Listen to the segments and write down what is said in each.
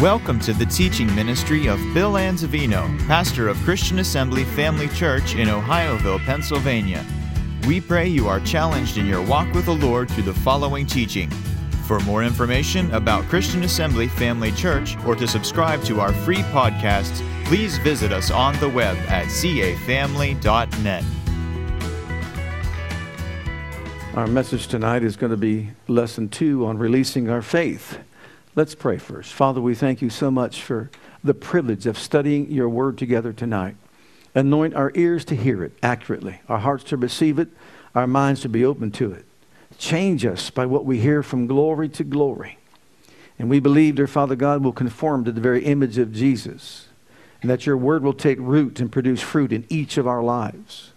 Welcome to the teaching ministry of Bill Anzavino, pastor of Christian Assembly Family Church in Ohioville, Pennsylvania. We pray you are challenged in your walk with the Lord through the following teaching. For more information about Christian Assembly Family Church or to subscribe to our free podcasts, please visit us on the web at cafamily.net. Our message tonight is going to be lesson two on releasing our faith. Let's pray first. Father, we thank you so much for the privilege of studying your word together tonight. Anoint our ears to hear it accurately, our hearts to receive it, our minds to be open to it. Change us by what we hear from glory to glory. And we believe, dear Father God, will conform to the very image of Jesus, and that your word will take root and produce fruit in each of our lives,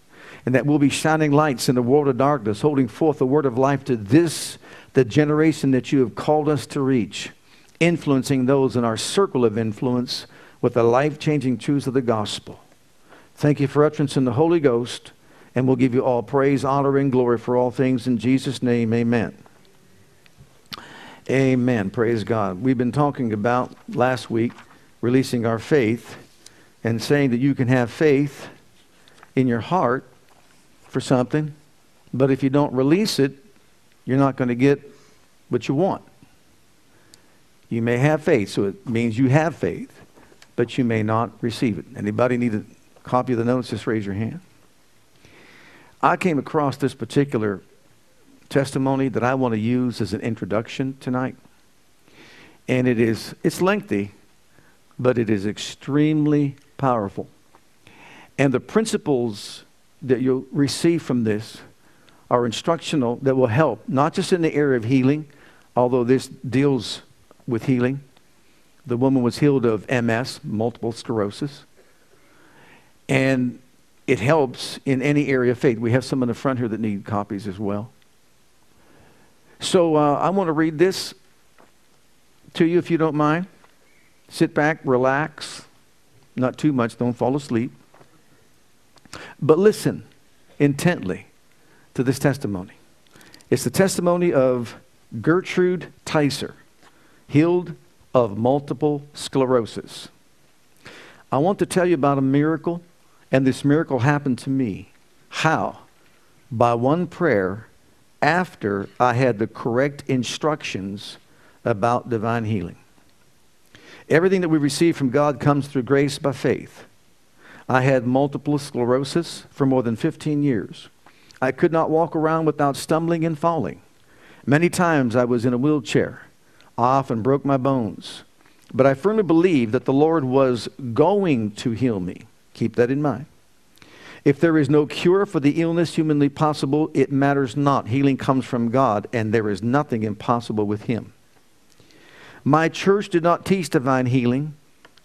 and that we'll be shining lights in the world of darkness, holding forth the word of life to this, the generation that you have called us to reach influencing those in our circle of influence with the life changing truths of the gospel. Thank you for utterance in the Holy Ghost, and we'll give you all praise, honor, and glory for all things in Jesus' name. Amen. Amen. Praise God. We've been talking about last week releasing our faith and saying that you can have faith in your heart for something, but if you don't release it, you're not going to get what you want. You may have faith, so it means you have faith, but you may not receive it. Anybody need a copy of the notes? Just raise your hand. I came across this particular testimony that I want to use as an introduction tonight. And it is it's lengthy, but it is extremely powerful. And the principles that you'll receive from this are instructional that will help, not just in the area of healing, although this deals with healing. The woman was healed of MS, multiple sclerosis. And it helps in any area of faith. We have some in the front here that need copies as well. So uh, I want to read this to you if you don't mind. Sit back, relax, not too much, don't fall asleep. But listen intently to this testimony. It's the testimony of Gertrude Tyser healed of multiple sclerosis. I want to tell you about a miracle, and this miracle happened to me. How? By one prayer after I had the correct instructions about divine healing. Everything that we receive from God comes through grace by faith. I had multiple sclerosis for more than 15 years. I could not walk around without stumbling and falling. Many times I was in a wheelchair off and broke my bones. But I firmly believe that the Lord was going to heal me. Keep that in mind. If there is no cure for the illness humanly possible, it matters not. Healing comes from God, and there is nothing impossible with Him. My church did not teach divine healing,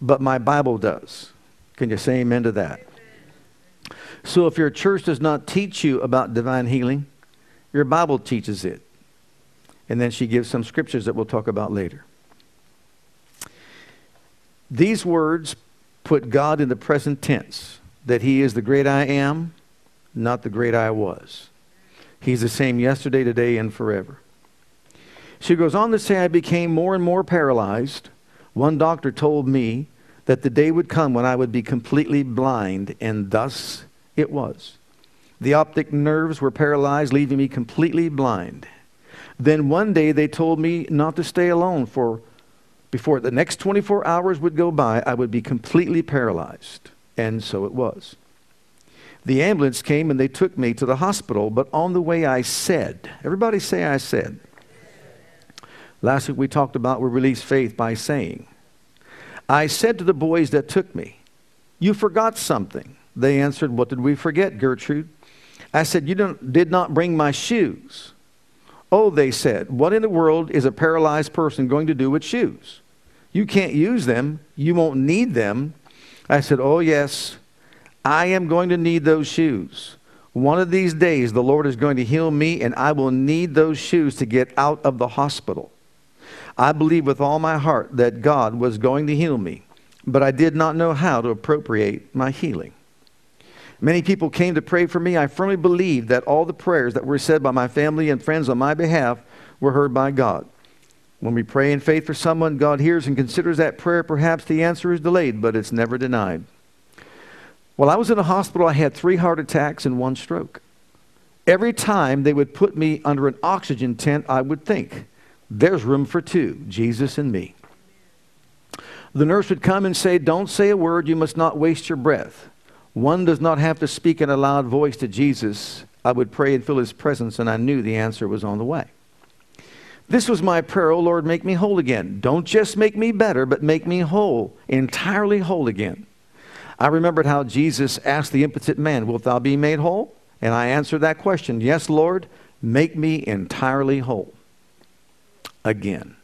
but my Bible does. Can you say amen to that? So if your church does not teach you about divine healing, your Bible teaches it. And then she gives some scriptures that we'll talk about later. These words put God in the present tense that He is the great I am, not the great I was. He's the same yesterday, today, and forever. She goes on to say, I became more and more paralyzed. One doctor told me that the day would come when I would be completely blind, and thus it was. The optic nerves were paralyzed, leaving me completely blind. Then one day they told me not to stay alone for before the next 24 hours would go by, I would be completely paralyzed. And so it was. The ambulance came and they took me to the hospital, but on the way I said, everybody say I said. Last week we talked about we release faith by saying. I said to the boys that took me, You forgot something. They answered, What did we forget, Gertrude? I said, You did not bring my shoes. Oh, they said, what in the world is a paralyzed person going to do with shoes? You can't use them. You won't need them. I said, Oh, yes, I am going to need those shoes. One of these days, the Lord is going to heal me, and I will need those shoes to get out of the hospital. I believe with all my heart that God was going to heal me, but I did not know how to appropriate my healing. Many people came to pray for me. I firmly believe that all the prayers that were said by my family and friends on my behalf were heard by God. When we pray in faith for someone, God hears and considers that prayer. Perhaps the answer is delayed, but it's never denied. While I was in a hospital, I had three heart attacks and one stroke. Every time they would put me under an oxygen tent, I would think, there's room for two, Jesus and me. The nurse would come and say, Don't say a word, you must not waste your breath. One does not have to speak in a loud voice to Jesus. I would pray and feel his presence, and I knew the answer was on the way. This was my prayer, oh Lord, make me whole again. Don't just make me better, but make me whole, entirely whole again. I remembered how Jesus asked the impotent man, Wilt thou be made whole? And I answered that question Yes, Lord, make me entirely whole. Again.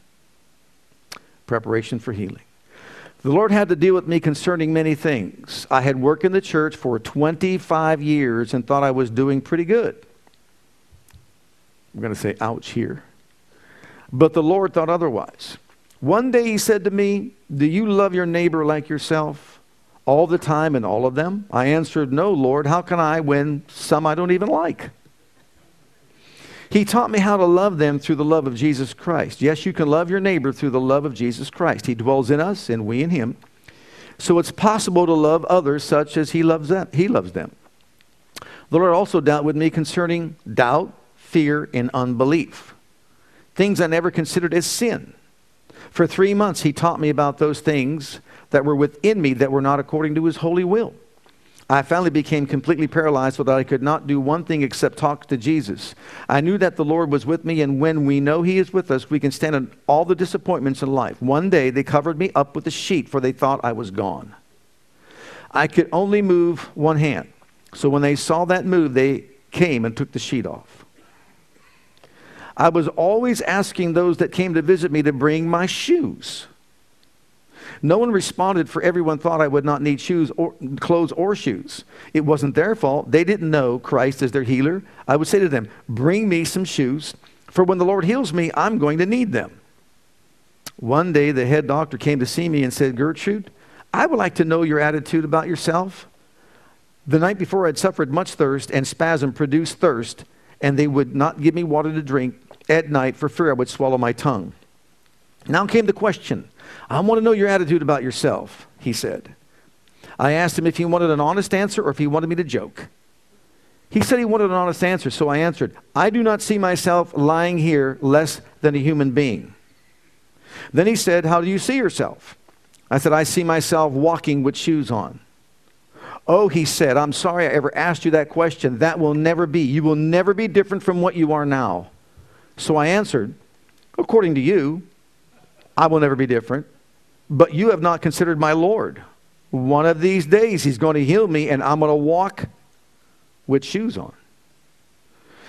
Preparation for healing. The Lord had to deal with me concerning many things. I had worked in the church for 25 years and thought I was doing pretty good. I'm going to say, ouch here. But the Lord thought otherwise. One day he said to me, Do you love your neighbor like yourself? all the time and all of them? I answered, No, Lord. How can I when some I don't even like? He taught me how to love them through the love of Jesus Christ. Yes, you can love your neighbor through the love of Jesus Christ. He dwells in us and we in him. So it's possible to love others such as he loves them. He loves them. The Lord also dealt with me concerning doubt, fear, and unbelief. Things I never considered as sin. For three months, he taught me about those things that were within me that were not according to his holy will. I finally became completely paralyzed so that I could not do one thing except talk to Jesus. I knew that the Lord was with me, and when we know He is with us, we can stand on all the disappointments in life. One day, they covered me up with a sheet, for they thought I was gone. I could only move one hand. So when they saw that move, they came and took the sheet off. I was always asking those that came to visit me to bring my shoes. No one responded, for everyone thought I would not need shoes or clothes or shoes. It wasn't their fault. They didn't know Christ as their healer. I would say to them, Bring me some shoes, for when the Lord heals me, I'm going to need them. One day, the head doctor came to see me and said, Gertrude, I would like to know your attitude about yourself. The night before, I'd suffered much thirst, and spasm produced thirst, and they would not give me water to drink at night for fear I would swallow my tongue. Now came the question I want to know your attitude about yourself, he said. I asked him if he wanted an honest answer or if he wanted me to joke. He said he wanted an honest answer, so I answered, I do not see myself lying here less than a human being. Then he said, How do you see yourself? I said, I see myself walking with shoes on. Oh, he said, I'm sorry I ever asked you that question. That will never be. You will never be different from what you are now. So I answered, According to you, I will never be different. But you have not considered my Lord. One of these days, he's going to heal me, and I'm going to walk with shoes on.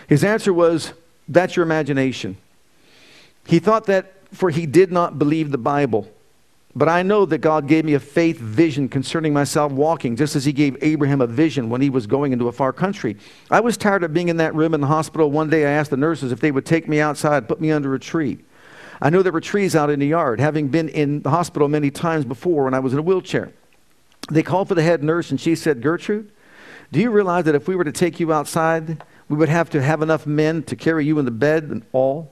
His answer was, That's your imagination. He thought that, for he did not believe the Bible. But I know that God gave me a faith vision concerning myself walking, just as He gave Abraham a vision when he was going into a far country. I was tired of being in that room in the hospital. One day I asked the nurses if they would take me outside, put me under a tree. I know there were trees out in the yard, having been in the hospital many times before when I was in a wheelchair. They called for the head nurse, and she said, Gertrude, do you realize that if we were to take you outside, we would have to have enough men to carry you in the bed and all?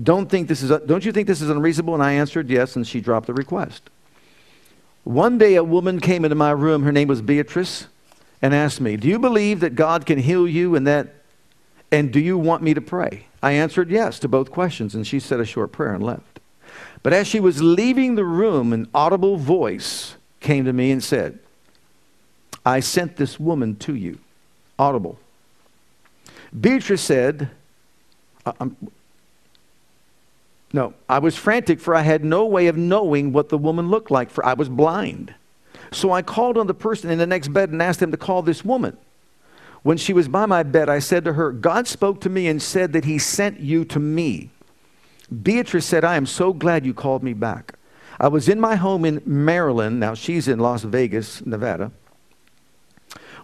Don't, think this is, don't you think this is unreasonable? And I answered yes, and she dropped the request. One day, a woman came into my room. Her name was Beatrice, and asked me, Do you believe that God can heal you and that, and do you want me to pray? I answered yes to both questions, and she said a short prayer and left. But as she was leaving the room, an audible voice came to me and said, I sent this woman to you. Audible. Beatrice said, I'm, no, I was frantic, for I had no way of knowing what the woman looked like, for I was blind. So I called on the person in the next bed and asked him to call this woman. When she was by my bed, I said to her, God spoke to me and said that he sent you to me. Beatrice said, I am so glad you called me back. I was in my home in Maryland. Now she's in Las Vegas, Nevada.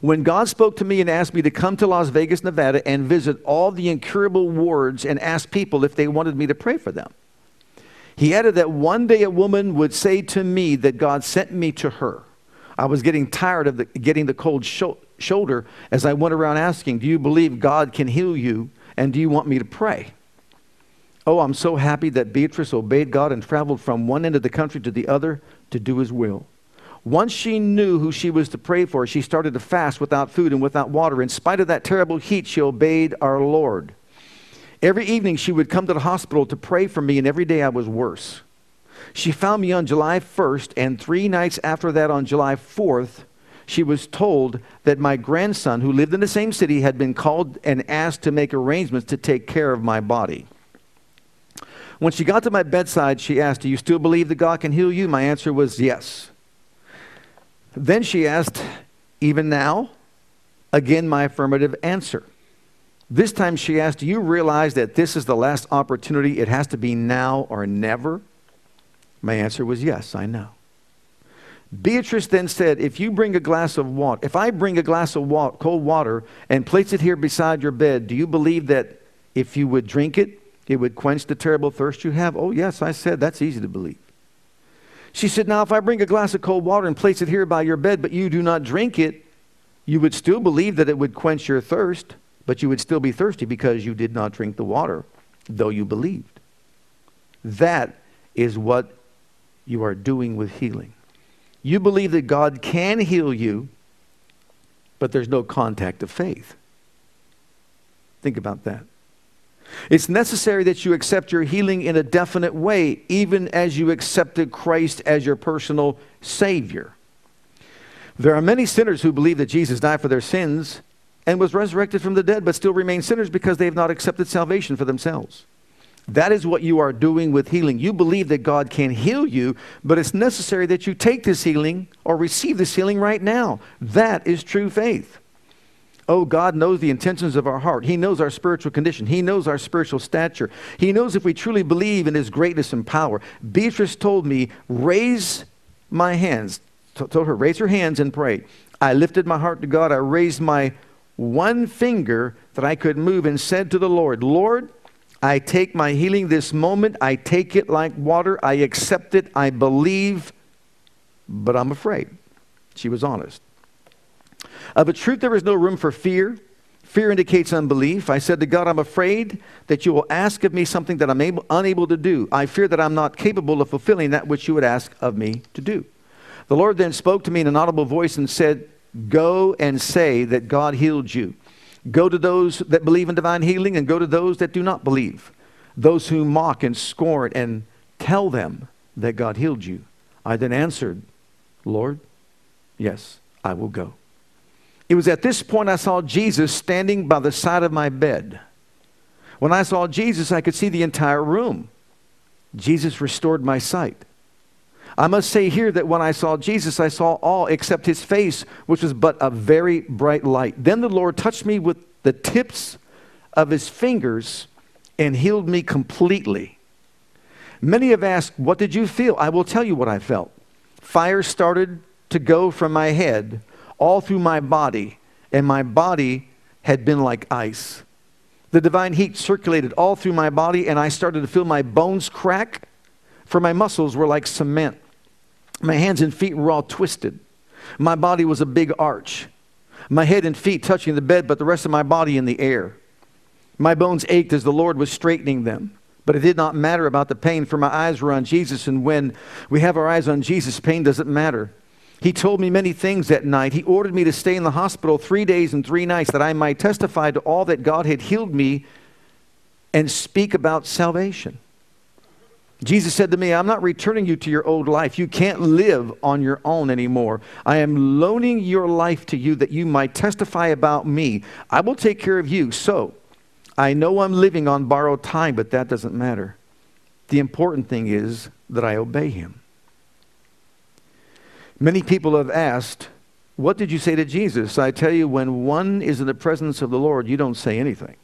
When God spoke to me and asked me to come to Las Vegas, Nevada and visit all the incurable wards and ask people if they wanted me to pray for them. He added that one day a woman would say to me that God sent me to her. I was getting tired of the, getting the cold shoulder shoulder as I went around asking, Do you believe God can heal you? And do you want me to pray? Oh, I'm so happy that Beatrice obeyed God and traveled from one end of the country to the other to do his will. Once she knew who she was to pray for, she started to fast without food and without water. In spite of that terrible heat, she obeyed our Lord. Every evening, she would come to the hospital to pray for me, and every day I was worse. She found me on July 1st, and three nights after that, on July 4th, she was told that my grandson, who lived in the same city, had been called and asked to make arrangements to take care of my body. When she got to my bedside, she asked, Do you still believe that God can heal you? My answer was yes. Then she asked, Even now? Again, my affirmative answer. This time she asked, Do you realize that this is the last opportunity? It has to be now or never? My answer was yes, I know. Beatrice then said, If you bring a glass of water, if I bring a glass of water, cold water and place it here beside your bed, do you believe that if you would drink it, it would quench the terrible thirst you have? Oh, yes, I said, that's easy to believe. She said, Now, if I bring a glass of cold water and place it here by your bed, but you do not drink it, you would still believe that it would quench your thirst, but you would still be thirsty because you did not drink the water, though you believed. That is what you are doing with healing. You believe that God can heal you, but there's no contact of faith. Think about that. It's necessary that you accept your healing in a definite way, even as you accepted Christ as your personal Savior. There are many sinners who believe that Jesus died for their sins and was resurrected from the dead, but still remain sinners because they have not accepted salvation for themselves. That is what you are doing with healing. You believe that God can heal you, but it's necessary that you take this healing or receive this healing right now. That is true faith. Oh, God knows the intentions of our heart. He knows our spiritual condition. He knows our spiritual stature. He knows if we truly believe in His greatness and power. Beatrice told me, Raise my hands. T- told her, Raise her hands and pray. I lifted my heart to God. I raised my one finger that I could move and said to the Lord, Lord, I take my healing this moment. I take it like water. I accept it. I believe, but I'm afraid. She was honest. Of a truth, there is no room for fear. Fear indicates unbelief. I said to God, I'm afraid that you will ask of me something that I'm able, unable to do. I fear that I'm not capable of fulfilling that which you would ask of me to do. The Lord then spoke to me in an audible voice and said, Go and say that God healed you. Go to those that believe in divine healing and go to those that do not believe, those who mock and scorn, and tell them that God healed you. I then answered, Lord, yes, I will go. It was at this point I saw Jesus standing by the side of my bed. When I saw Jesus, I could see the entire room. Jesus restored my sight. I must say here that when I saw Jesus, I saw all except his face, which was but a very bright light. Then the Lord touched me with the tips of his fingers and healed me completely. Many have asked, What did you feel? I will tell you what I felt. Fire started to go from my head all through my body, and my body had been like ice. The divine heat circulated all through my body, and I started to feel my bones crack, for my muscles were like cement. My hands and feet were all twisted. My body was a big arch. My head and feet touching the bed, but the rest of my body in the air. My bones ached as the Lord was straightening them. But it did not matter about the pain, for my eyes were on Jesus. And when we have our eyes on Jesus, pain doesn't matter. He told me many things that night. He ordered me to stay in the hospital three days and three nights that I might testify to all that God had healed me and speak about salvation. Jesus said to me, I'm not returning you to your old life. You can't live on your own anymore. I am loaning your life to you that you might testify about me. I will take care of you. So, I know I'm living on borrowed time, but that doesn't matter. The important thing is that I obey him. Many people have asked, What did you say to Jesus? I tell you, when one is in the presence of the Lord, you don't say anything.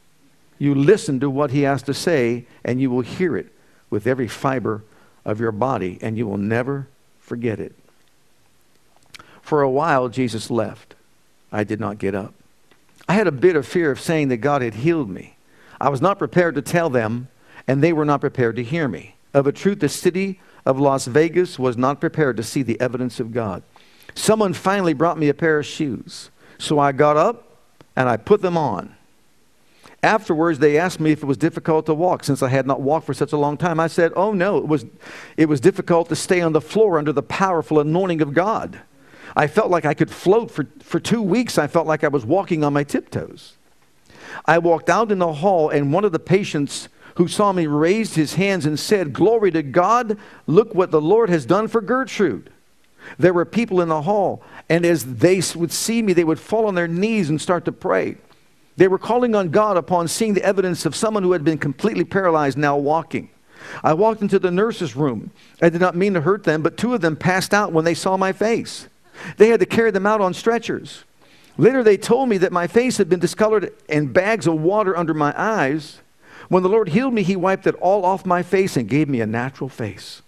You listen to what he has to say, and you will hear it with every fiber of your body, and you will never forget it. For a while, Jesus left. I did not get up. I had a bit of fear of saying that God had healed me. I was not prepared to tell them, and they were not prepared to hear me. Of a truth, the city of Las Vegas was not prepared to see the evidence of God. Someone finally brought me a pair of shoes. So I got up and I put them on. Afterwards, they asked me if it was difficult to walk since I had not walked for such a long time. I said, Oh, no, it was, it was difficult to stay on the floor under the powerful anointing of God. I felt like I could float for, for two weeks. I felt like I was walking on my tiptoes. I walked out in the hall, and one of the patients who saw me raised his hands and said, Glory to God, look what the Lord has done for Gertrude. There were people in the hall, and as they would see me, they would fall on their knees and start to pray. They were calling on God upon seeing the evidence of someone who had been completely paralyzed now walking. I walked into the nurse's room. I did not mean to hurt them, but two of them passed out when they saw my face. They had to carry them out on stretchers. Later, they told me that my face had been discolored and bags of water under my eyes. When the Lord healed me, He wiped it all off my face and gave me a natural face.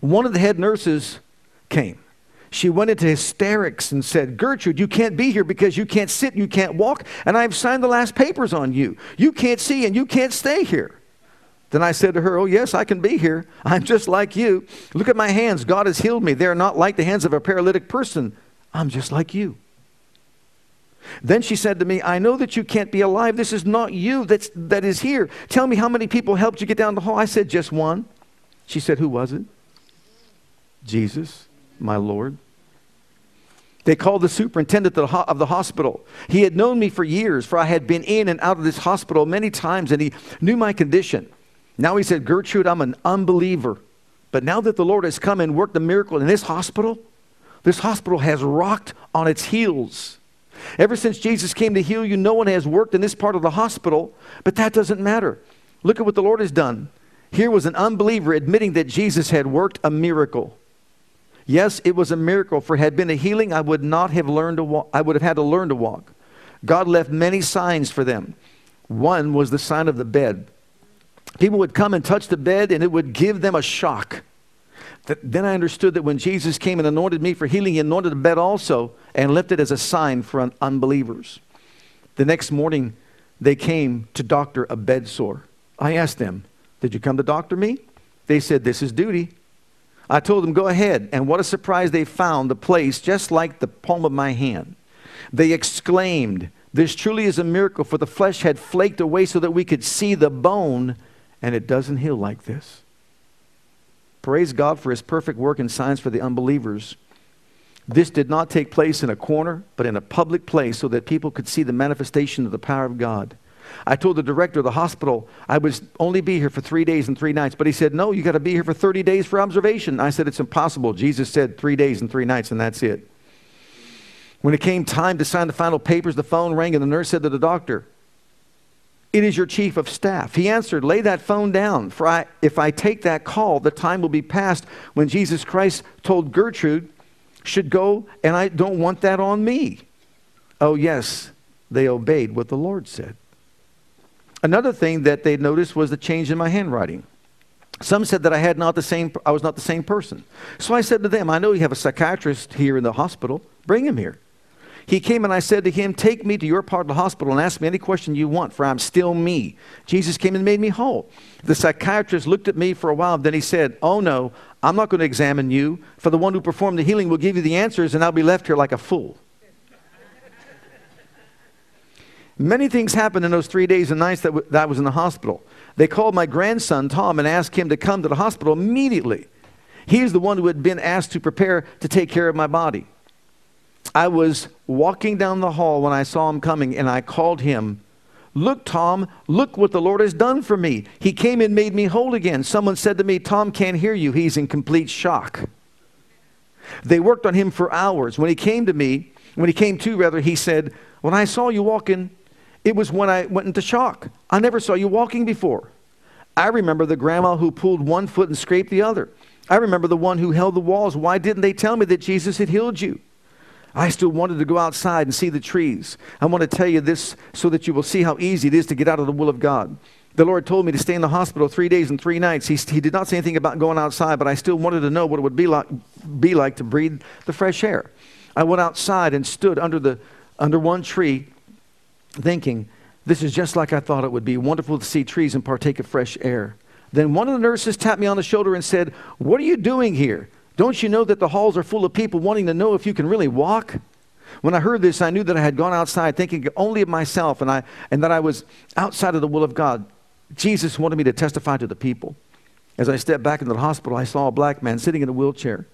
One of the head nurses came she went into hysterics and said, Gertrude, you can't be here because you can't sit, you can't walk, and I've signed the last papers on you. You can't see and you can't stay here. Then I said to her, Oh, yes, I can be here. I'm just like you. Look at my hands. God has healed me. They're not like the hands of a paralytic person. I'm just like you. Then she said to me, I know that you can't be alive. This is not you that's, that is here. Tell me how many people helped you get down the hall. I said, Just one. She said, Who was it? Jesus my Lord. They called the superintendent of the hospital. He had known me for years, for I had been in and out of this hospital many times, and he knew my condition. Now he said, Gertrude, I'm an unbeliever. But now that the Lord has come and worked a miracle in this hospital, this hospital has rocked on its heels. Ever since Jesus came to heal you, no one has worked in this part of the hospital, but that doesn't matter. Look at what the Lord has done. Here was an unbeliever admitting that Jesus had worked a miracle. Yes, it was a miracle, for had been a healing, I would not have learned to walk. I would have had to learn to walk. God left many signs for them. One was the sign of the bed. People would come and touch the bed, and it would give them a shock. Then I understood that when Jesus came and anointed me for healing, he anointed the bed also and left it as a sign for un- unbelievers. The next morning, they came to doctor a bed sore. I asked them, Did you come to doctor me? They said, This is duty. I told them, go ahead. And what a surprise they found the place just like the palm of my hand. They exclaimed, This truly is a miracle, for the flesh had flaked away so that we could see the bone, and it doesn't heal like this. Praise God for his perfect work and signs for the unbelievers. This did not take place in a corner, but in a public place so that people could see the manifestation of the power of God. I told the director of the hospital I would only be here for three days and three nights. But he said, No, you got to be here for 30 days for observation. I said, It's impossible. Jesus said three days and three nights, and that's it. When it came time to sign the final papers, the phone rang, and the nurse said to the doctor, It is your chief of staff. He answered, Lay that phone down, for I, if I take that call, the time will be past when Jesus Christ told Gertrude should go, and I don't want that on me. Oh, yes, they obeyed what the Lord said. Another thing that they noticed was the change in my handwriting. Some said that I had not the same I was not the same person. So I said to them, I know you have a psychiatrist here in the hospital. Bring him here. He came and I said to him, Take me to your part of the hospital and ask me any question you want, for I'm still me. Jesus came and made me whole. The psychiatrist looked at me for a while, then he said, Oh no, I'm not going to examine you, for the one who performed the healing will give you the answers, and I'll be left here like a fool. Many things happened in those three days and nights that, w- that I was in the hospital. They called my grandson, Tom, and asked him to come to the hospital immediately. He's the one who had been asked to prepare to take care of my body. I was walking down the hall when I saw him coming, and I called him. Look, Tom, look what the Lord has done for me. He came and made me whole again. Someone said to me, Tom can't hear you. He's in complete shock. They worked on him for hours. When he came to me, when he came to, rather, he said, When I saw you walking it was when I went into shock. I never saw you walking before. I remember the grandma who pulled one foot and scraped the other. I remember the one who held the walls. Why didn't they tell me that Jesus had healed you? I still wanted to go outside and see the trees. I want to tell you this so that you will see how easy it is to get out of the will of God. The Lord told me to stay in the hospital three days and three nights. He, he did not say anything about going outside, but I still wanted to know what it would be like, be like to breathe the fresh air. I went outside and stood under, the, under one tree thinking, this is just like I thought it would be. Wonderful to see trees and partake of fresh air. Then one of the nurses tapped me on the shoulder and said, What are you doing here? Don't you know that the halls are full of people wanting to know if you can really walk? When I heard this, I knew that I had gone outside thinking only of myself and, I, and that I was outside of the will of God. Jesus wanted me to testify to the people. As I stepped back into the hospital, I saw a black man sitting in a wheelchair.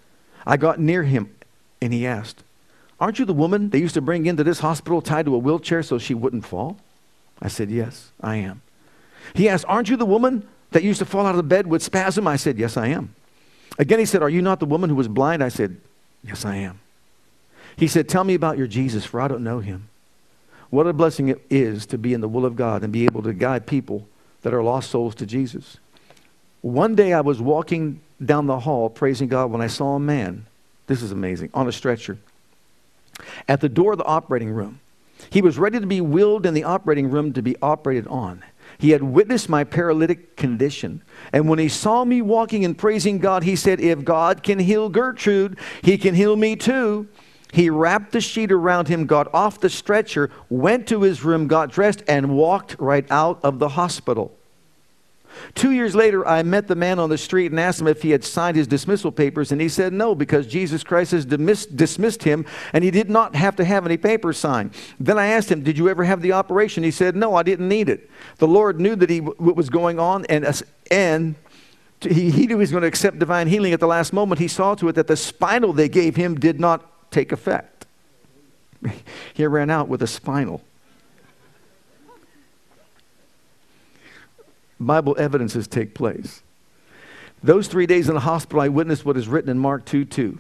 I got near him and he asked, Aren't you the woman they used to bring into this hospital tied to a wheelchair so she wouldn't fall? I said, Yes, I am. He asked, Aren't you the woman that used to fall out of the bed with spasm? I said, Yes, I am. Again, he said, Are you not the woman who was blind? I said, Yes, I am. He said, Tell me about your Jesus, for I don't know him. What a blessing it is to be in the will of God and be able to guide people that are lost souls to Jesus. One day I was walking down the hall praising God when I saw a man, this is amazing, on a stretcher at the door of the operating room. He was ready to be wheeled in the operating room to be operated on. He had witnessed my paralytic condition. And when he saw me walking and praising God, he said, If God can heal Gertrude, he can heal me too. He wrapped the sheet around him, got off the stretcher, went to his room, got dressed, and walked right out of the hospital. Two years later, I met the man on the street and asked him if he had signed his dismissal papers, and he said no, because Jesus Christ has dismissed him, and he did not have to have any papers signed. Then I asked him, Did you ever have the operation? He said, No, I didn't need it. The Lord knew that he, what was going on, and, and he, he knew he was going to accept divine healing at the last moment. He saw to it that the spinal they gave him did not take effect. he ran out with a spinal. Bible evidences take place. Those three days in the hospital, I witnessed what is written in Mark 2 2.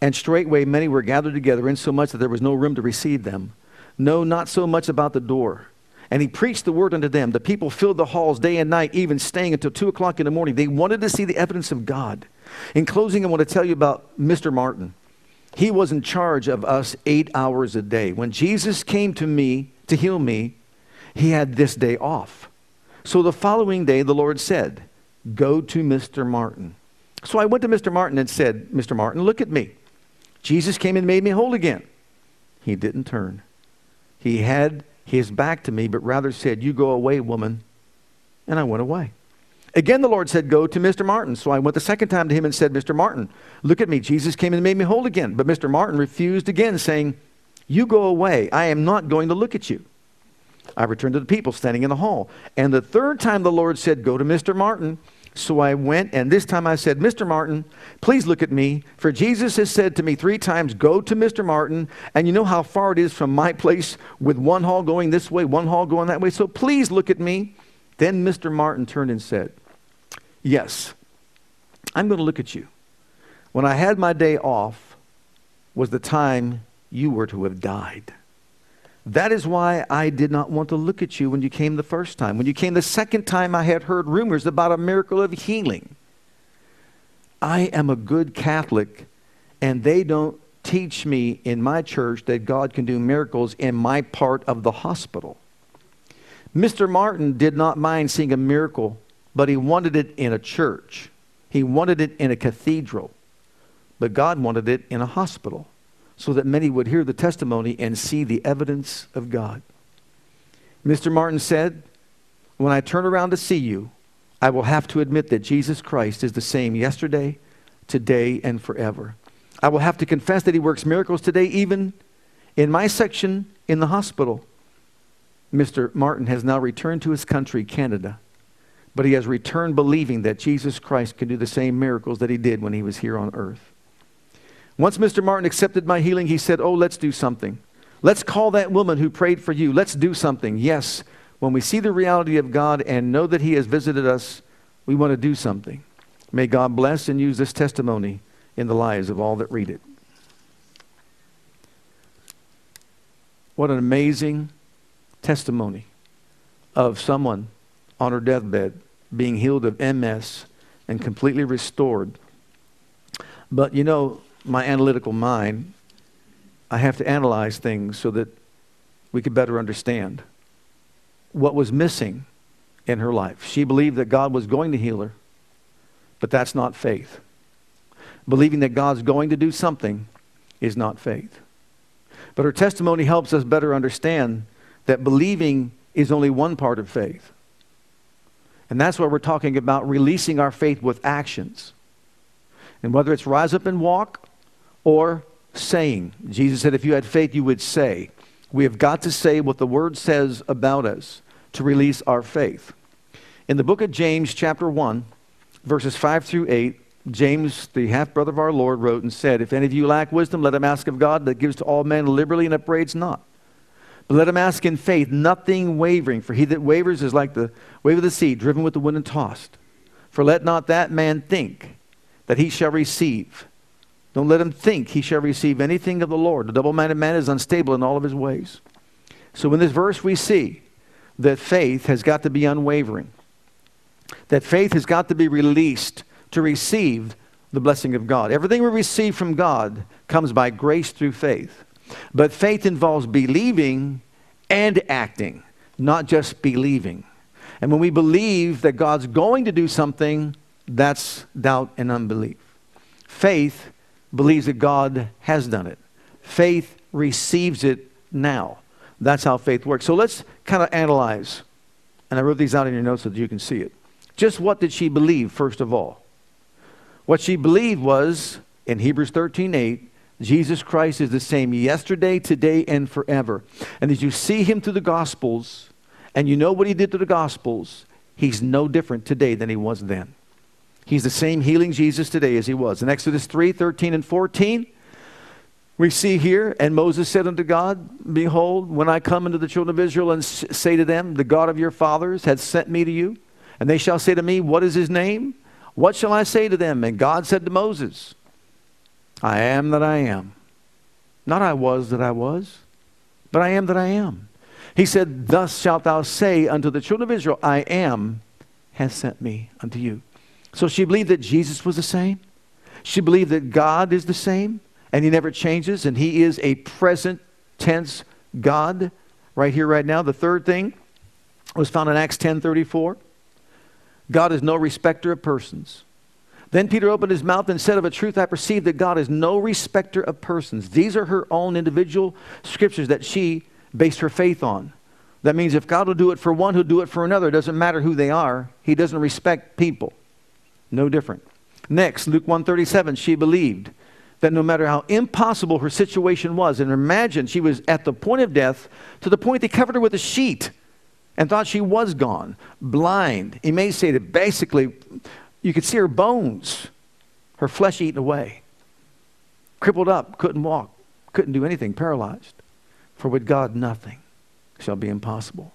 And straightway many were gathered together, insomuch that there was no room to receive them. No, not so much about the door. And he preached the word unto them. The people filled the halls day and night, even staying until 2 o'clock in the morning. They wanted to see the evidence of God. In closing, I want to tell you about Mr. Martin. He was in charge of us eight hours a day. When Jesus came to me to heal me, he had this day off. So the following day, the Lord said, Go to Mr. Martin. So I went to Mr. Martin and said, Mr. Martin, look at me. Jesus came and made me whole again. He didn't turn. He had his back to me, but rather said, You go away, woman. And I went away. Again, the Lord said, Go to Mr. Martin. So I went the second time to him and said, Mr. Martin, look at me. Jesus came and made me whole again. But Mr. Martin refused again, saying, You go away. I am not going to look at you. I returned to the people standing in the hall. And the third time the Lord said, Go to Mr. Martin. So I went, and this time I said, Mr. Martin, please look at me. For Jesus has said to me three times, Go to Mr. Martin. And you know how far it is from my place with one hall going this way, one hall going that way. So please look at me. Then Mr. Martin turned and said, Yes, I'm going to look at you. When I had my day off was the time you were to have died. That is why I did not want to look at you when you came the first time. When you came the second time, I had heard rumors about a miracle of healing. I am a good Catholic, and they don't teach me in my church that God can do miracles in my part of the hospital. Mr. Martin did not mind seeing a miracle, but he wanted it in a church. He wanted it in a cathedral, but God wanted it in a hospital so that many would hear the testimony and see the evidence of God. Mr. Martin said, When I turn around to see you, I will have to admit that Jesus Christ is the same yesterday, today, and forever. I will have to confess that he works miracles today, even in my section in the hospital. Mr. Martin has now returned to his country, Canada, but he has returned believing that Jesus Christ can do the same miracles that he did when he was here on earth. Once Mr. Martin accepted my healing, he said, Oh, let's do something. Let's call that woman who prayed for you. Let's do something. Yes, when we see the reality of God and know that He has visited us, we want to do something. May God bless and use this testimony in the lives of all that read it. What an amazing testimony of someone on her deathbed being healed of MS and completely restored. But you know, my analytical mind, I have to analyze things so that we could better understand what was missing in her life. She believed that God was going to heal her, but that's not faith. Believing that God's going to do something is not faith. But her testimony helps us better understand that believing is only one part of faith. And that's why we're talking about releasing our faith with actions. And whether it's rise up and walk or saying. Jesus said, if you had faith, you would say. We have got to say what the Word says about us to release our faith. In the book of James, chapter 1, verses 5 through 8, James, the half brother of our Lord, wrote and said, If any of you lack wisdom, let him ask of God that gives to all men liberally and upbraids not. But let him ask in faith, nothing wavering. For he that wavers is like the wave of the sea, driven with the wind and tossed. For let not that man think that he shall receive. Don't let him think he shall receive anything of the Lord. The double minded man is unstable in all of his ways. So in this verse, we see that faith has got to be unwavering, that faith has got to be released to receive the blessing of God. Everything we receive from God comes by grace through faith. But faith involves believing and acting, not just believing. And when we believe that God's going to do something, that's doubt and unbelief. Faith believes that God has done it. Faith receives it now. That's how faith works. So let's kind of analyze. And I wrote these out in your notes so that you can see it. Just what did she believe, first of all? What she believed was, in Hebrews 13 8, Jesus Christ is the same yesterday, today, and forever. And as you see him through the Gospels, and you know what he did through the Gospels, he's no different today than he was then. He's the same healing Jesus today as he was. In Exodus 3 13 and 14, we see here, and Moses said unto God, Behold, when I come unto the children of Israel and say to them, The God of your fathers hath sent me to you, and they shall say to me, What is his name? What shall I say to them? And God said to Moses, I am that I am. Not I was that I was, but I am that I am. He said, Thus shalt thou say unto the children of Israel, I am has sent me unto you. So she believed that Jesus was the same. She believed that God is the same and he never changes and he is a present tense God right here, right now. The third thing was found in Acts 10 34. God is no respecter of persons. Then Peter opened his mouth and said, Of a truth, I perceive that God is no respecter of persons. These are her own individual scriptures that she based her faith on. That means if God will do it for one, he'll do it for another. It doesn't matter who they are. He doesn't respect people. No different. Next, Luke 137, she believed that no matter how impossible her situation was, and imagine she was at the point of death to the point they covered her with a sheet and thought she was gone, blind, emaciated. Basically, you could see her bones, her flesh eaten away, crippled up, couldn't walk, couldn't do anything, paralyzed. For with God, nothing shall be impossible,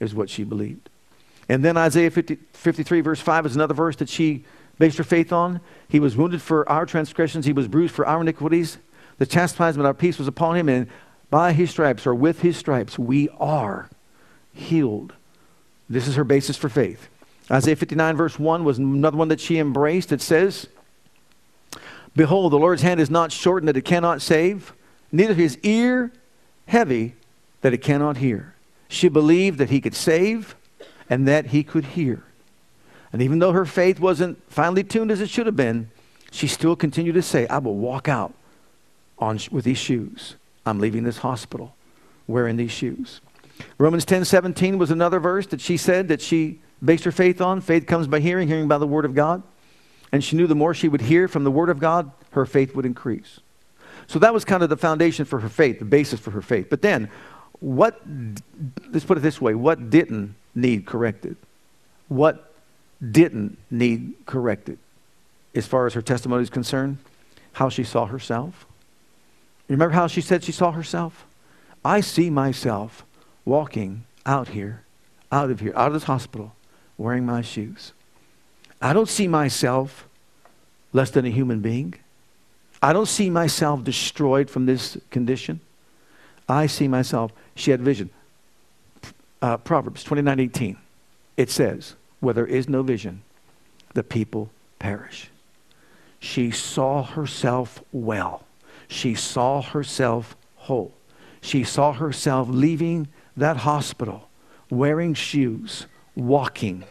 is what she believed. And then Isaiah 50, 53, verse 5 is another verse that she based her faith on. He was wounded for our transgressions, he was bruised for our iniquities. The chastisement of our peace was upon him, and by his stripes, or with his stripes, we are healed. This is her basis for faith. Isaiah 59, verse 1 was another one that she embraced. It says, Behold, the Lord's hand is not shortened that it cannot save, neither his ear heavy that it cannot hear. She believed that he could save and that he could hear. And even though her faith wasn't finely tuned as it should have been, she still continued to say, I will walk out on, with these shoes. I'm leaving this hospital wearing these shoes. Romans 10 17 was another verse that she said that she based her faith on. Faith comes by hearing, hearing by the Word of God. And she knew the more she would hear from the Word of God, her faith would increase. So that was kind of the foundation for her faith, the basis for her faith. But then, what, let's put it this way, what didn't need corrected? What didn't need corrected as far as her testimony is concerned? How she saw herself. Remember how she said she saw herself? I see myself walking out here, out of here, out of this hospital, wearing my shoes. I don't see myself less than a human being. I don't see myself destroyed from this condition. I see myself, she had vision. Uh, Proverbs 29 18. It says, Where there is no vision, the people perish. She saw herself well. She saw herself whole. She saw herself leaving that hospital wearing shoes, walking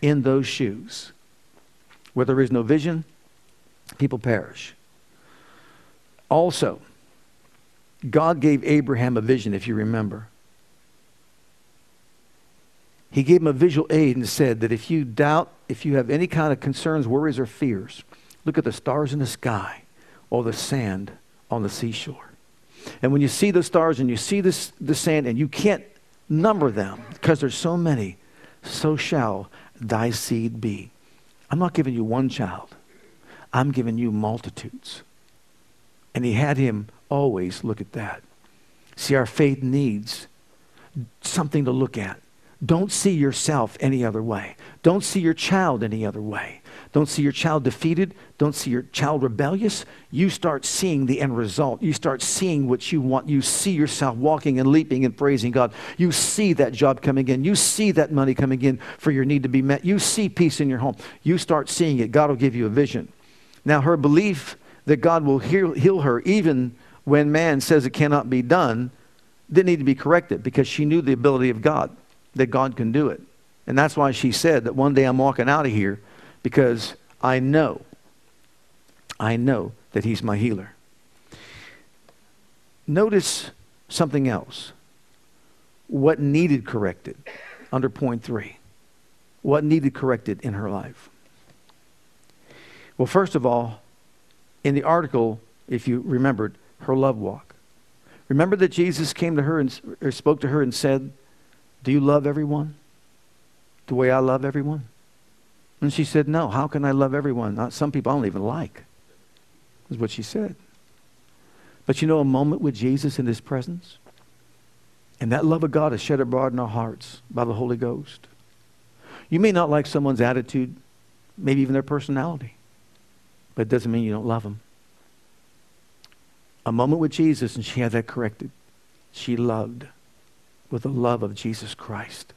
in those shoes. Where there is no vision, people perish. Also, God gave Abraham a vision, if you remember. He gave him a visual aid and said that if you doubt, if you have any kind of concerns, worries, or fears, look at the stars in the sky or the sand on the seashore. And when you see the stars and you see this, the sand and you can't number them because there's so many, so shall thy seed be. I'm not giving you one child. I'm giving you multitudes. And he had him always look at that. See, our faith needs something to look at. Don't see yourself any other way. Don't see your child any other way. Don't see your child defeated. Don't see your child rebellious. You start seeing the end result. You start seeing what you want. You see yourself walking and leaping and praising God. You see that job coming in. You see that money coming in for your need to be met. You see peace in your home. You start seeing it. God will give you a vision. Now, her belief that God will heal, her even when man says it cannot be done didn't need to be corrected because she knew the ability of God, that God can do it. And that's why she said that one day I'm walking out of here because I know, I know that He's my healer. Notice something else. What needed corrected under point three? What needed corrected in her life? Well, first of all, in the article, if you remembered, her love walk. Remember that Jesus came to her and spoke to her and said, Do you love everyone the way I love everyone? And she said, No, how can I love everyone? Not some people I don't even like, is what she said. But you know, a moment with Jesus in his presence, and that love of God is shed abroad in our hearts by the Holy Ghost. You may not like someone's attitude, maybe even their personality, but it doesn't mean you don't love them. A moment with Jesus, and she had that corrected. She loved with the love of Jesus Christ.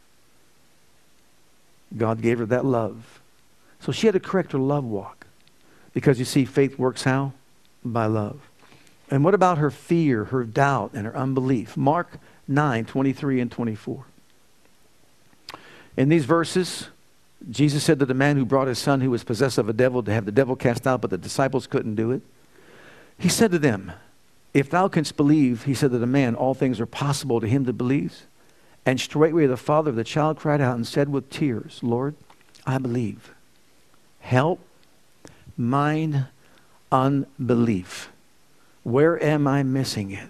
God gave her that love. So she had to correct her love walk. Because you see, faith works how? By love. And what about her fear, her doubt, and her unbelief? Mark 9, 23 and 24. In these verses, Jesus said to the man who brought his son who was possessed of a devil to have the devil cast out, but the disciples couldn't do it. He said to them, If thou canst believe, he said to the man, all things are possible to him that believes. And straightway the father of the child cried out and said with tears, Lord, I believe help mine unbelief. Where am I missing it?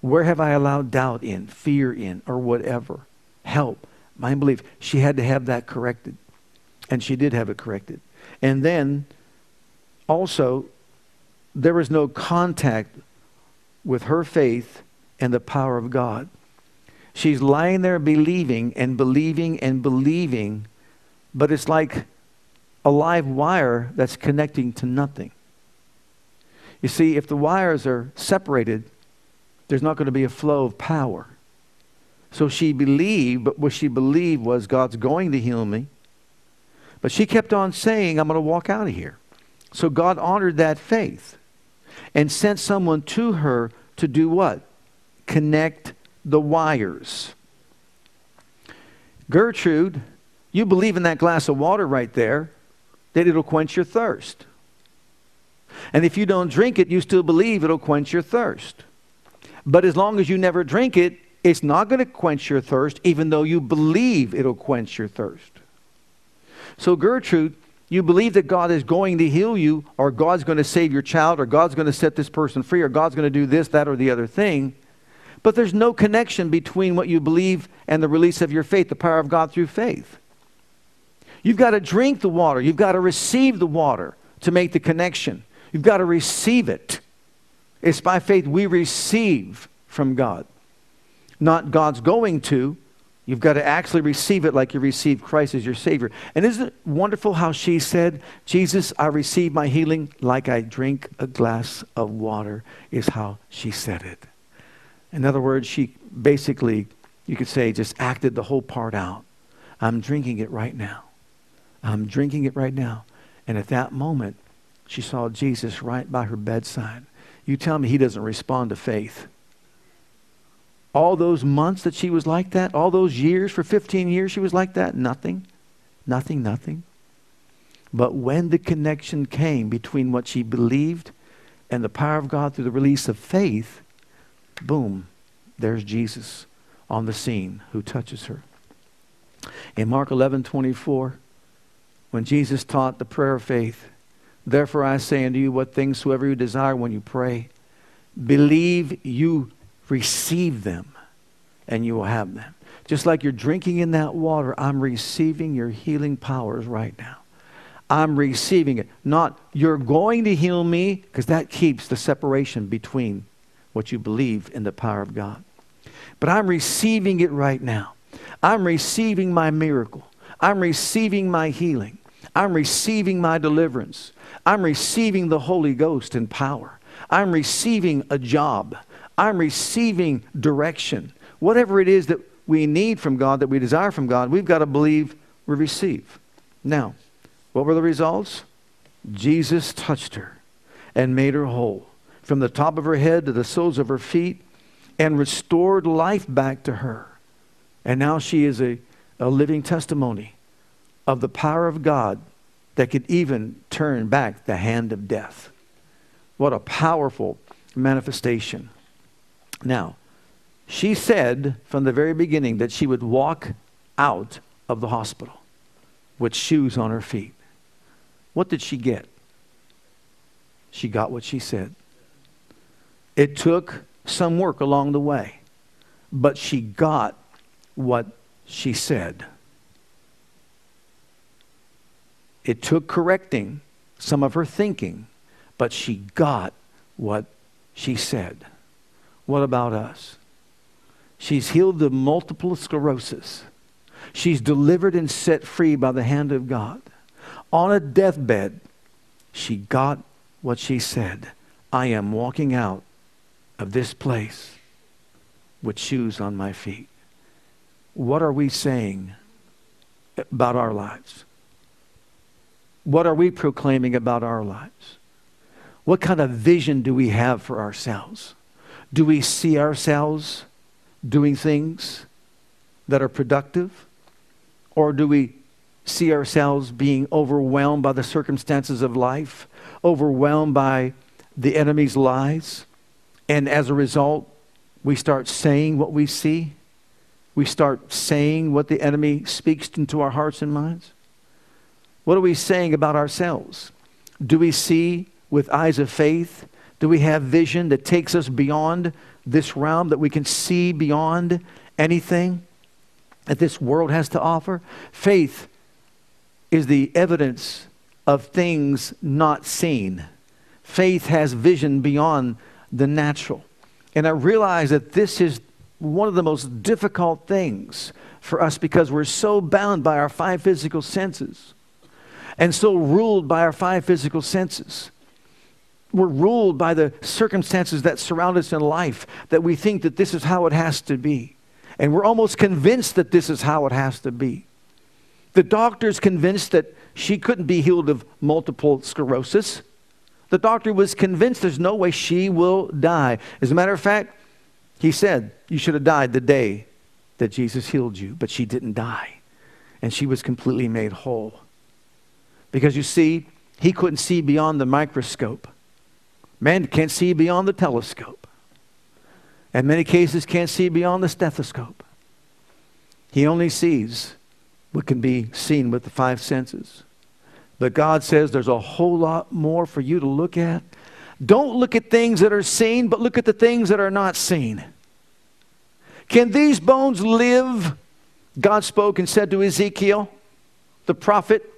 Where have I allowed doubt in, fear in, or whatever? Help my unbelief. She had to have that corrected. And she did have it corrected. And then also, there was no contact with her faith and the power of God. She's lying there believing and believing and believing, but it's like a live wire that's connecting to nothing. You see, if the wires are separated, there's not going to be a flow of power. So she believed, but what she believed was God's going to heal me. But she kept on saying, I'm going to walk out of here. So God honored that faith and sent someone to her to do what? Connect the wires. Gertrude, you believe in that glass of water right there that it'll quench your thirst. And if you don't drink it, you still believe it'll quench your thirst. But as long as you never drink it, it's not going to quench your thirst, even though you believe it'll quench your thirst. So, Gertrude, you believe that God is going to heal you, or God's going to save your child, or God's going to set this person free, or God's going to do this, that, or the other thing. But there's no connection between what you believe and the release of your faith, the power of God through faith. You've got to drink the water. You've got to receive the water to make the connection. You've got to receive it. It's by faith we receive from God. Not God's going to. You've got to actually receive it like you receive Christ as your Savior. And isn't it wonderful how she said, Jesus, I receive my healing like I drink a glass of water, is how she said it. In other words, she basically, you could say, just acted the whole part out. I'm drinking it right now. I'm drinking it right now. And at that moment, she saw Jesus right by her bedside. You tell me he doesn't respond to faith. All those months that she was like that, all those years, for 15 years she was like that, nothing, nothing, nothing. But when the connection came between what she believed and the power of God through the release of faith, boom, there's Jesus on the scene who touches her. In Mark 11 24, when Jesus taught the prayer of faith. Therefore I say unto you, what things soever you desire when you pray, Believe you receive them, and you will have them. Just like you're drinking in that water, I'm receiving your healing powers right now. I'm receiving it. Not you're going to heal me, because that keeps the separation between what you believe in the power of God. But I'm receiving it right now. I'm receiving my miracle. I'm receiving my healing. I'm receiving my deliverance. I'm receiving the Holy Ghost and power. I'm receiving a job. I'm receiving direction. Whatever it is that we need from God, that we desire from God, we've got to believe we receive. Now, what were the results? Jesus touched her and made her whole from the top of her head to the soles of her feet and restored life back to her. And now she is a, a living testimony of the power of God that could even turn back the hand of death. What a powerful manifestation. Now, she said from the very beginning that she would walk out of the hospital with shoes on her feet. What did she get? She got what she said. It took some work along the way, but she got what she said. It took correcting some of her thinking, but she got what she said. What about us? She's healed of multiple sclerosis. She's delivered and set free by the hand of God. On a deathbed, she got what she said I am walking out of this place with shoes on my feet. What are we saying about our lives? What are we proclaiming about our lives? What kind of vision do we have for ourselves? Do we see ourselves doing things that are productive? Or do we see ourselves being overwhelmed by the circumstances of life, overwhelmed by the enemy's lies? And as a result, we start saying what we see? We start saying what the enemy speaks into our hearts and minds? What are we saying about ourselves? Do we see with eyes of faith? Do we have vision that takes us beyond this realm, that we can see beyond anything that this world has to offer? Faith is the evidence of things not seen. Faith has vision beyond the natural. And I realize that this is one of the most difficult things for us because we're so bound by our five physical senses and so ruled by our five physical senses. We're ruled by the circumstances that surround us in life that we think that this is how it has to be. And we're almost convinced that this is how it has to be. The doctor's convinced that she couldn't be healed of multiple sclerosis. The doctor was convinced there's no way she will die. As a matter of fact, he said, You should have died the day that Jesus healed you, but she didn't die. And she was completely made whole. Because you see, he couldn't see beyond the microscope. Man can't see beyond the telescope. In many cases, can't see beyond the stethoscope. He only sees what can be seen with the five senses. But God says there's a whole lot more for you to look at. Don't look at things that are seen, but look at the things that are not seen. Can these bones live? God spoke and said to Ezekiel, the prophet,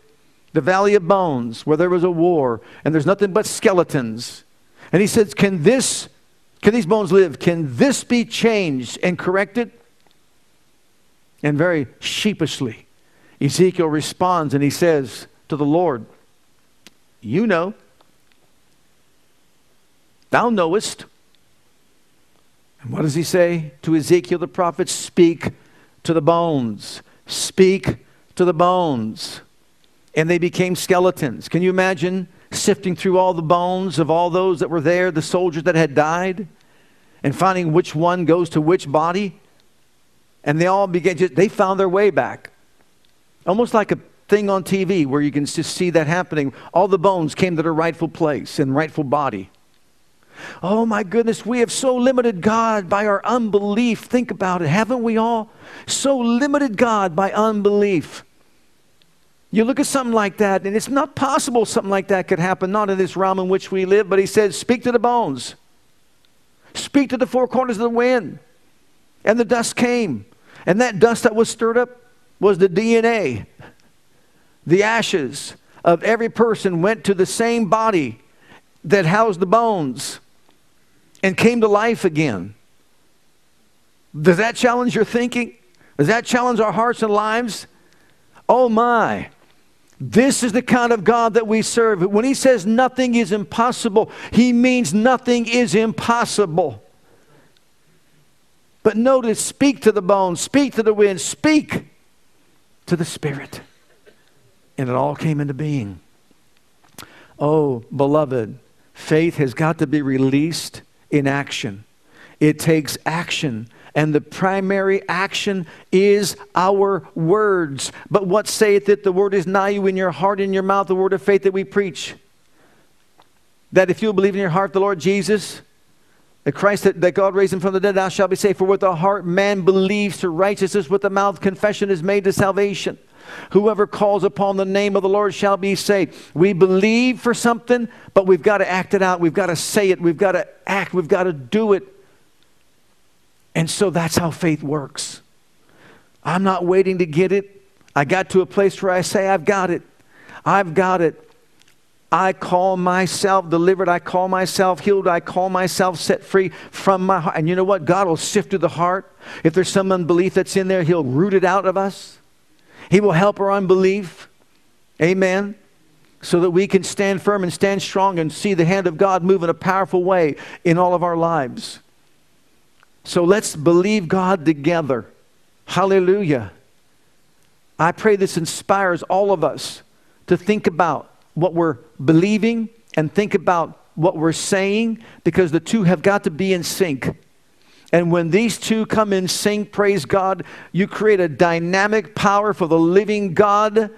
the valley of bones, where there was a war, and there's nothing but skeletons. And he says, Can this, can these bones live? Can this be changed and corrected? And very sheepishly, Ezekiel responds and he says to the Lord, You know, thou knowest. And what does he say to Ezekiel the prophet? Speak to the bones. Speak to the bones and they became skeletons. Can you imagine sifting through all the bones of all those that were there, the soldiers that had died, and finding which one goes to which body? And they all began, just, they found their way back. Almost like a thing on TV where you can just see that happening. All the bones came to their rightful place and rightful body. Oh my goodness, we have so limited God by our unbelief. Think about it, haven't we all? So limited God by unbelief. You look at something like that, and it's not possible something like that could happen, not in this realm in which we live, but he says, Speak to the bones. Speak to the four corners of the wind. And the dust came. And that dust that was stirred up was the DNA. The ashes of every person went to the same body that housed the bones and came to life again. Does that challenge your thinking? Does that challenge our hearts and lives? Oh my. This is the kind of God that we serve. When he says nothing is impossible, he means nothing is impossible. But notice speak to the bones, speak to the wind, speak to the Spirit. And it all came into being. Oh, beloved, faith has got to be released in action. It takes action and the primary action is our words. But what saith it? The word is nigh you in your heart, in your mouth, the word of faith that we preach. That if you believe in your heart the Lord Jesus, the Christ, that, that God raised him from the dead, thou shalt be saved. For with the heart man believes to righteousness, with the mouth confession is made to salvation. Whoever calls upon the name of the Lord shall be saved. We believe for something, but we've got to act it out. We've got to say it. We've got to act. We've got to do it. And so that's how faith works. I'm not waiting to get it. I got to a place where I say, I've got it. I've got it. I call myself delivered. I call myself healed. I call myself set free from my heart. And you know what? God will sift through the heart. If there's some unbelief that's in there, He'll root it out of us. He will help our unbelief. Amen. So that we can stand firm and stand strong and see the hand of God move in a powerful way in all of our lives. So let's believe God together. Hallelujah. I pray this inspires all of us to think about what we're believing and think about what we're saying because the two have got to be in sync. And when these two come in sync, praise God, you create a dynamic power for the living God.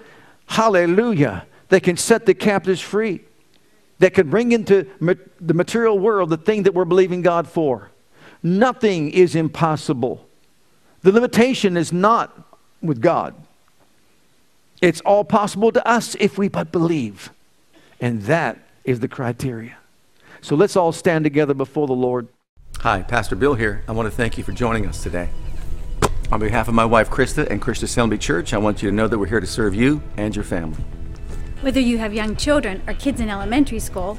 Hallelujah. That can set the captives free, that can bring into the material world the thing that we're believing God for. Nothing is impossible. The limitation is not with God. It's all possible to us if we but believe. And that is the criteria. So let's all stand together before the Lord. Hi, Pastor Bill here. I want to thank you for joining us today. On behalf of my wife Krista and Christian Assembly Church, I want you to know that we're here to serve you and your family. Whether you have young children or kids in elementary school,